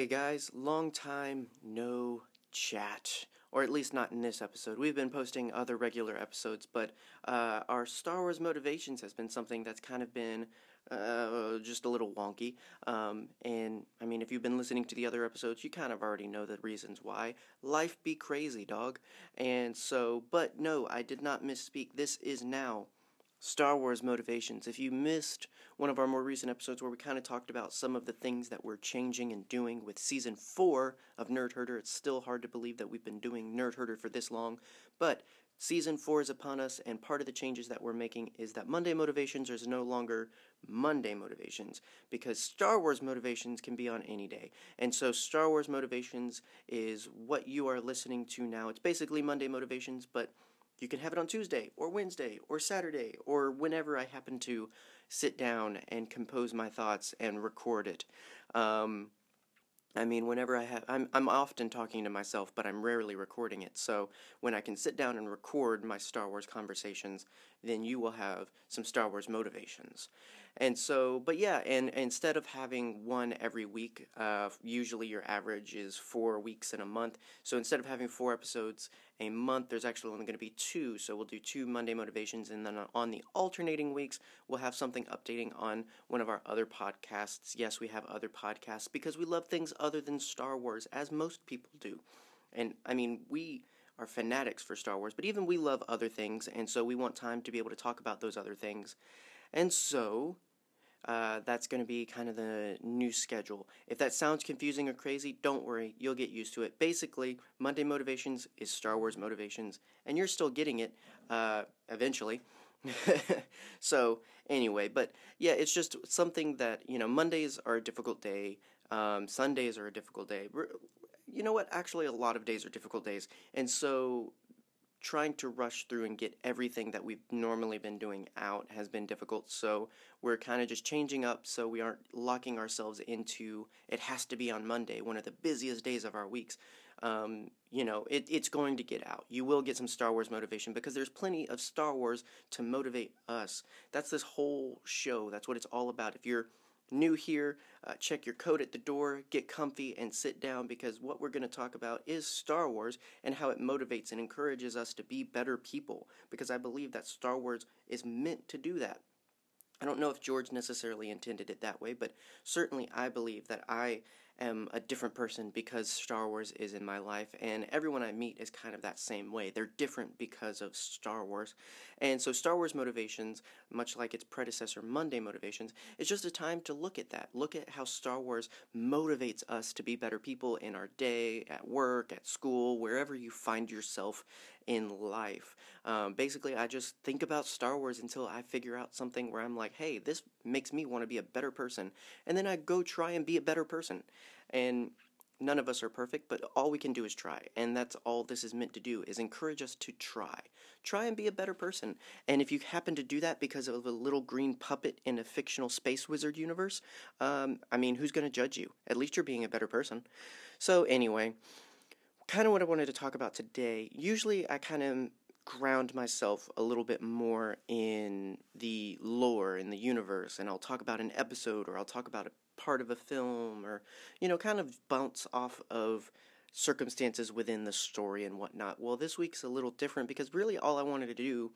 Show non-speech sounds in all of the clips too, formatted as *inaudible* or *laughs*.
Hey guys, long time no chat. Or at least not in this episode. We've been posting other regular episodes, but uh, our Star Wars motivations has been something that's kind of been uh, just a little wonky. Um, and I mean, if you've been listening to the other episodes, you kind of already know the reasons why. Life be crazy, dog. And so, but no, I did not misspeak. This is now Star Wars motivations. If you missed one of our more recent episodes where we kind of talked about some of the things that we're changing and doing with season four of Nerd Herder, it's still hard to believe that we've been doing Nerd Herder for this long, but season four is upon us, and part of the changes that we're making is that Monday motivations is no longer Monday motivations because Star Wars motivations can be on any day. And so Star Wars motivations is what you are listening to now. It's basically Monday motivations, but you can have it on Tuesday or Wednesday or Saturday or whenever I happen to sit down and compose my thoughts and record it. Um, I mean, whenever I have, I'm, I'm often talking to myself, but I'm rarely recording it. So when I can sit down and record my Star Wars conversations, then you will have some Star Wars motivations. And so, but yeah, and, instead of having one every week, uh, usually your average is four weeks in a month. So instead of having four episodes a month, there's actually only going to be two. So we'll do two Monday motivations, and then on the alternating weeks, we'll have something updating on one of our other podcasts. Yes, we have other podcasts because we love things other than Star Wars, as most people do. And I mean, we are fanatics for Star Wars, but even we love other things, and so we want time to be able to talk about those other things. And so uh, that's going to be kind of the new schedule. If that sounds confusing or crazy, don't worry, you'll get used to it. Basically, Monday Motivations is Star Wars Motivations, and you're still getting it uh, eventually. *laughs* so, anyway, but yeah, it's just something that, you know, Mondays are a difficult day, um, Sundays are a difficult day. You know what? Actually, a lot of days are difficult days. And so trying to rush through and get everything that we've normally been doing out has been difficult. So we're kind of just changing up so we aren't locking ourselves into it has to be on Monday, one of the busiest days of our weeks. Um, you know, it, it's going to get out. You will get some Star Wars motivation because there's plenty of Star Wars to motivate us. That's this whole show. That's what it's all about. If you're new here, uh, check your coat at the door, get comfy, and sit down because what we're going to talk about is Star Wars and how it motivates and encourages us to be better people because I believe that Star Wars is meant to do that. I don't know if George necessarily intended it that way, but certainly I believe that I am a different person because Star Wars is in my life, and everyone I meet is kind of that same way. They're different because of Star Wars. And so, Star Wars motivations, much like its predecessor, Monday motivations, is just a time to look at that. Look at how Star Wars motivates us to be better people in our day, at work, at school, wherever you find yourself in life. Um, basically, I just think about Star Wars until I figure out something where I'm like, hey, this makes me want to be a better person. And then I go try and be a better person. And none of us are perfect, but all we can do is try. And that's all this is meant to do is encourage us to try. Try and be a better person. And if you happen to do that because of a little green puppet in a fictional space wizard universe, um, I mean, who's going to judge you? At least you're being a better person. So, anyway, kind of what I wanted to talk about today. Usually, I kind of ground myself a little bit more in the lore, in the universe, and I'll talk about an episode or I'll talk about a part of a film or, you know, kind of bounce off of circumstances within the story and whatnot. Well, this week's a little different because really all I wanted to do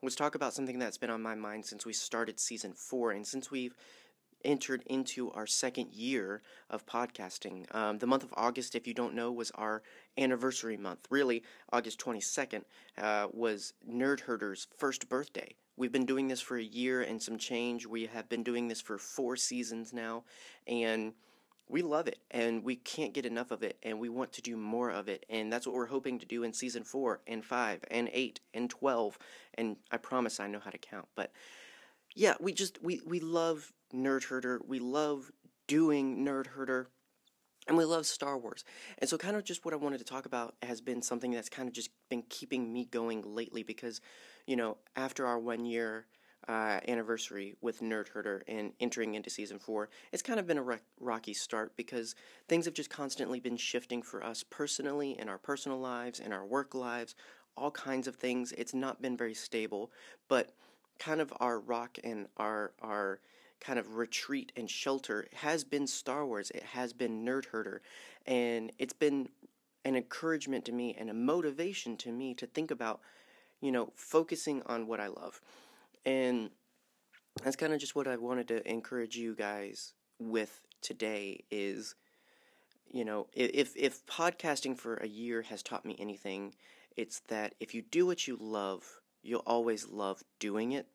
was talk about something that's been on my mind since we started season four and since we've entered into our second year of podcasting. Um, the month of August, if you don't know, was our anniversary month. Really, August 22nd uh, was Nerd Herder's first birthday. We've been doing this for a year and some change. We have been doing this for four seasons now, and we love it and we can't get enough of it and we want to do more of it and that's what we're hoping to do in season 4 and 5 and 8 and 12 and I promise I know how to count but yeah we just we we love Nerd Herder. We love doing Nerd Herder. And we love Star Wars. And so, kind of just what I wanted to talk about has been something that's kind of just been keeping me going lately because, you know, after our one year uh, anniversary with Nerd Herder and entering into season four, it's kind of been a rocky start because things have just constantly been shifting for us personally in our personal lives, in our work lives, all kinds of things. It's not been very stable, but kind of our rock and our our kind of retreat and shelter has been Star Wars. It has been Nerd Herder, and it's been an encouragement to me and a motivation to me to think about, you know, focusing on what I love. And that's kind of just what I wanted to encourage you guys with today is you know, if if podcasting for a year has taught me anything, it's that if you do what you love, you'll always love doing it.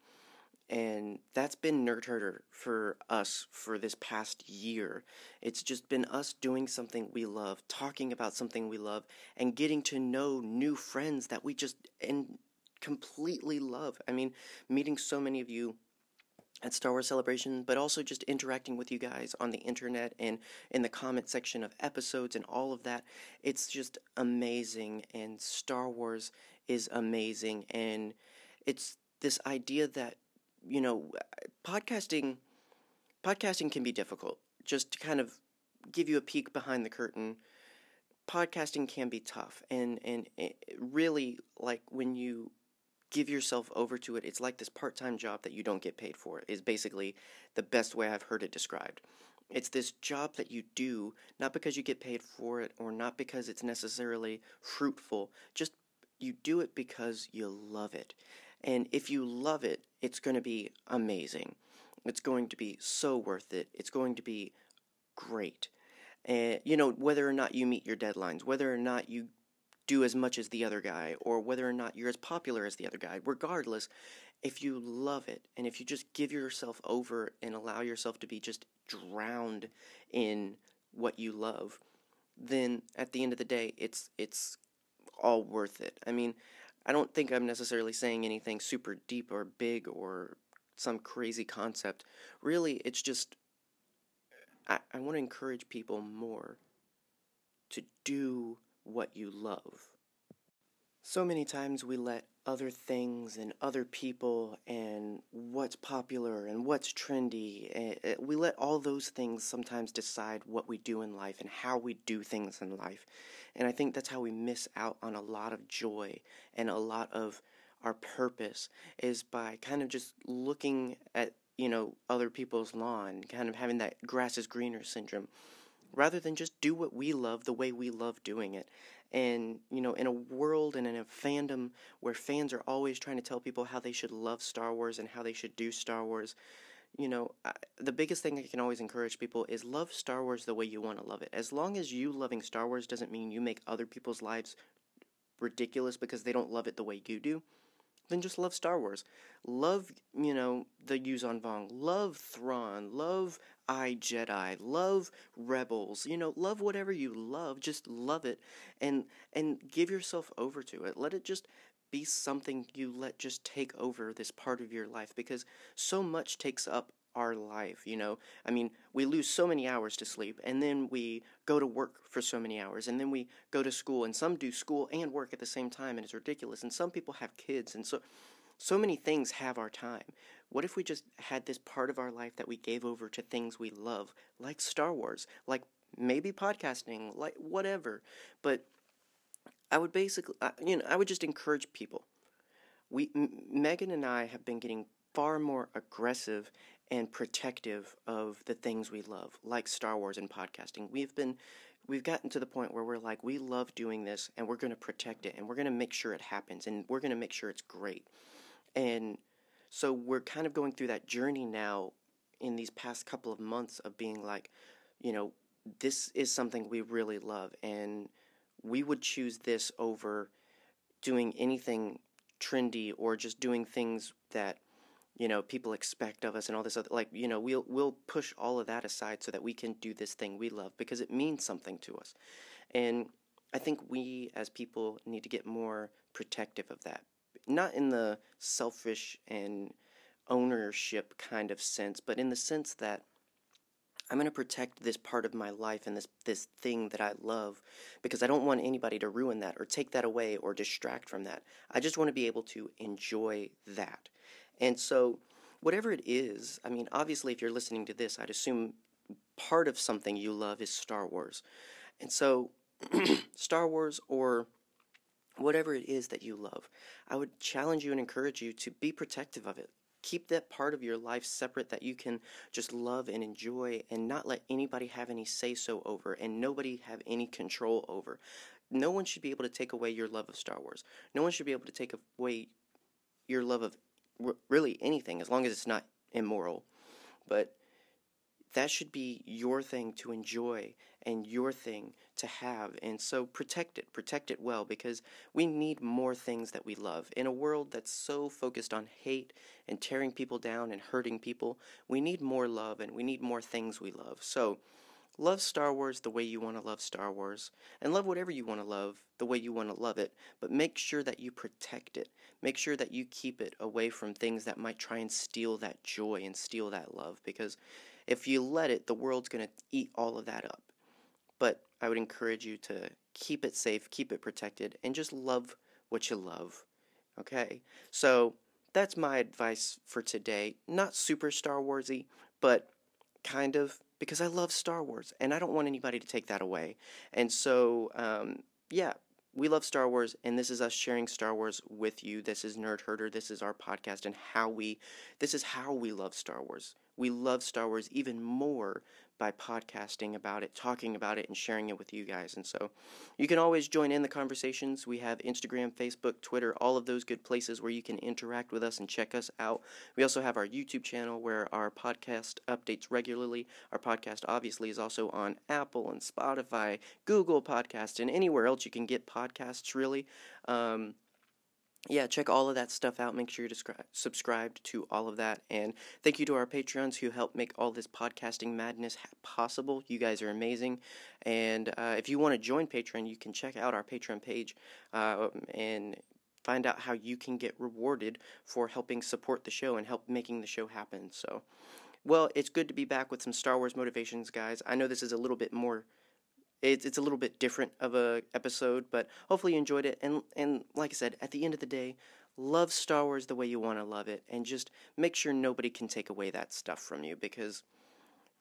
And that's been Nerd Herder for us for this past year. It's just been us doing something we love, talking about something we love, and getting to know new friends that we just and completely love. I mean, meeting so many of you at Star Wars Celebration, but also just interacting with you guys on the internet and in the comment section of episodes and all of that. It's just amazing, and Star Wars is amazing, and it's this idea that you know, podcasting podcasting can be difficult. Just to kind of give you a peek behind the curtain, podcasting can be tough, and and really like when you give yourself over to it. It's like this part time job that you don't get paid for, is basically the best way I've heard it described. It's this job that you do not because you get paid for it or not because it's necessarily fruitful, just you do it because you love it. And if you love it, it's going to be amazing. It's going to be so worth it. It's going to be great. And, you know, whether or not you meet your deadlines, whether or not you do as much as the other guy or whether or not you're as popular as the other guy. Regardless, if you love it and if you just give yourself over and allow yourself to be just drowned in what you love, then at the end of the day, it's it's all worth it. I mean, I don't think I'm necessarily saying anything super deep or big or some crazy concept. Really, it's just I, I want to encourage people more to do what you love. So many times we let other things and other people and what's popular and what's trendy, eh, eh, we let all those things sometimes decide what we do in life and how we do things in life. And I think that's how we miss out on a lot of joy and a lot of our purpose is by kind of just looking at, you know, other people's lawn, kind of having that grass is greener syndrome rather than just do what we love the way we love doing it. And, you know, in a world and in a fandom where fans are always trying to tell people how they should love Star Wars and how they should do Star Wars, you know, I, the biggest thing I can always encourage people is love Star Wars the way you want to love it. As long as you loving Star Wars doesn't mean you make other people's lives ridiculous because they don't love it the way you do, then just love Star Wars. Love, you know, the Yuuzhan Vong. Love Thrawn. Love I Jedi. Love Rebels. You know, love whatever you love. Just love it and and give yourself over to it. Let it just be something you let just take over this part of your life because so much takes up our life, you know. I mean, we lose so many hours to sleep and then we go to work for so many hours and then we go to school and some do school and work at the same time and it's ridiculous and some people have kids and so so many things have our time. What if we just had this part of our life that we gave over to things we love, like Star Wars, like maybe podcasting, like whatever. But I would basically, you know, I would just encourage people. We, M- Megan and I have been getting far more aggressive and protective of the things we love, like Star Wars and podcasting. We've been we've gotten to the point where we're like we love doing this and we're going to protect it and we're going to make sure it happens and we're going to make sure it's great. And so we're kind of going through that journey now in these past couple of months of being like, you know, this is something we really love and we would choose this over doing anything trendy or just doing things that you know people expect of us and all this other like you know we'll we'll push all of that aside so that we can do this thing we love because it means something to us and i think we as people need to get more protective of that not in the selfish and ownership kind of sense but in the sense that I'm going to protect this part of my life and this this thing that I love because I don't want anybody to ruin that or take that away or distract from that. I just want to be able to enjoy that. And so, whatever it is, I mean, obviously, if you're listening to this, I'd assume part of something you love is Star Wars. And so, *clears throat* Star Wars or whatever it is that you love, I would challenge you and encourage you to be protective of it. keep that part of your life separate that you can just love and enjoy and not let anybody have any say so over and nobody have any control over. No one should be able to take away your love of Star Wars. No one should be able to take away your love of really anything as long as it's not immoral. But that should be your thing to enjoy and your thing to have. And so protect it, protect it well, because we need more things that we love. In a world that's so focused on hate and tearing people down and hurting people, we need more love and we need more things we love. So love Star Wars the way you want to love Star Wars, and love whatever you want to love the way you want to love it, but make sure that you protect it. Make sure that you keep it away from things that might try and steal that joy and steal that love, because if you let it, the world's going to eat all of that up. But I would encourage you to keep it safe, keep it protected, and just love what you love. Okay? So that's my advice for today. Not super Star Warsy, but kind of because I love Star Wars and I don't want anybody to take that away. And so, um, yeah, we love Star Wars, and this is us sharing Star Wars with you. This is Nerd Herder. This is our podcast, and how we, this is how we love Star Wars we love Star Wars even more by podcasting about it, talking about it, and sharing it with you guys. And so you can always join in the conversations. We have Instagram, Facebook, Twitter, all of those good places where you can interact with us and check us out. We also have our YouTube channel where our podcast updates regularly. Our podcast obviously is also on Apple and Spotify, Google Podcast, and anywhere else you can get podcasts, really. Um, yeah, check all of that stuff out. Make sure you're subscribed to all of that. And thank you to our Patreons who help make all this podcasting madness possible. You guys are amazing. And uh, if you want to join Patreon, you can check out our Patreon page uh, and find out how you can get rewarded for helping support the show and help making the show happen. So, well, it's good to be back with some Star Wars motivations, guys. I know this is a little bit more it's it's a little bit different of a episode, but hopefully you enjoyed it. And and like I said, at the end of the day, love Star Wars the way you want to love it, and just make sure nobody can take away that stuff from you because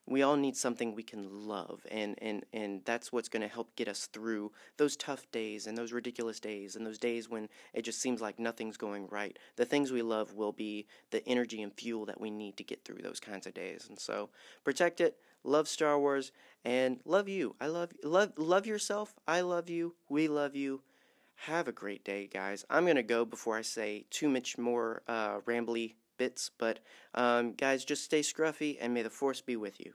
we all need something we can love and and and that's what's going to help get us through those tough days and those ridiculous days and those days when it just seems like nothing's going right. The things we love will be the energy and fuel that we need to get through those kinds of days. And so protect it love star wars and love you. I love love love yourself. I love you. We love you. Have a great day guys. I'm going to go before i say too much more uh, rambly bits. But um, guys, just stay scruffy and may the force be with you.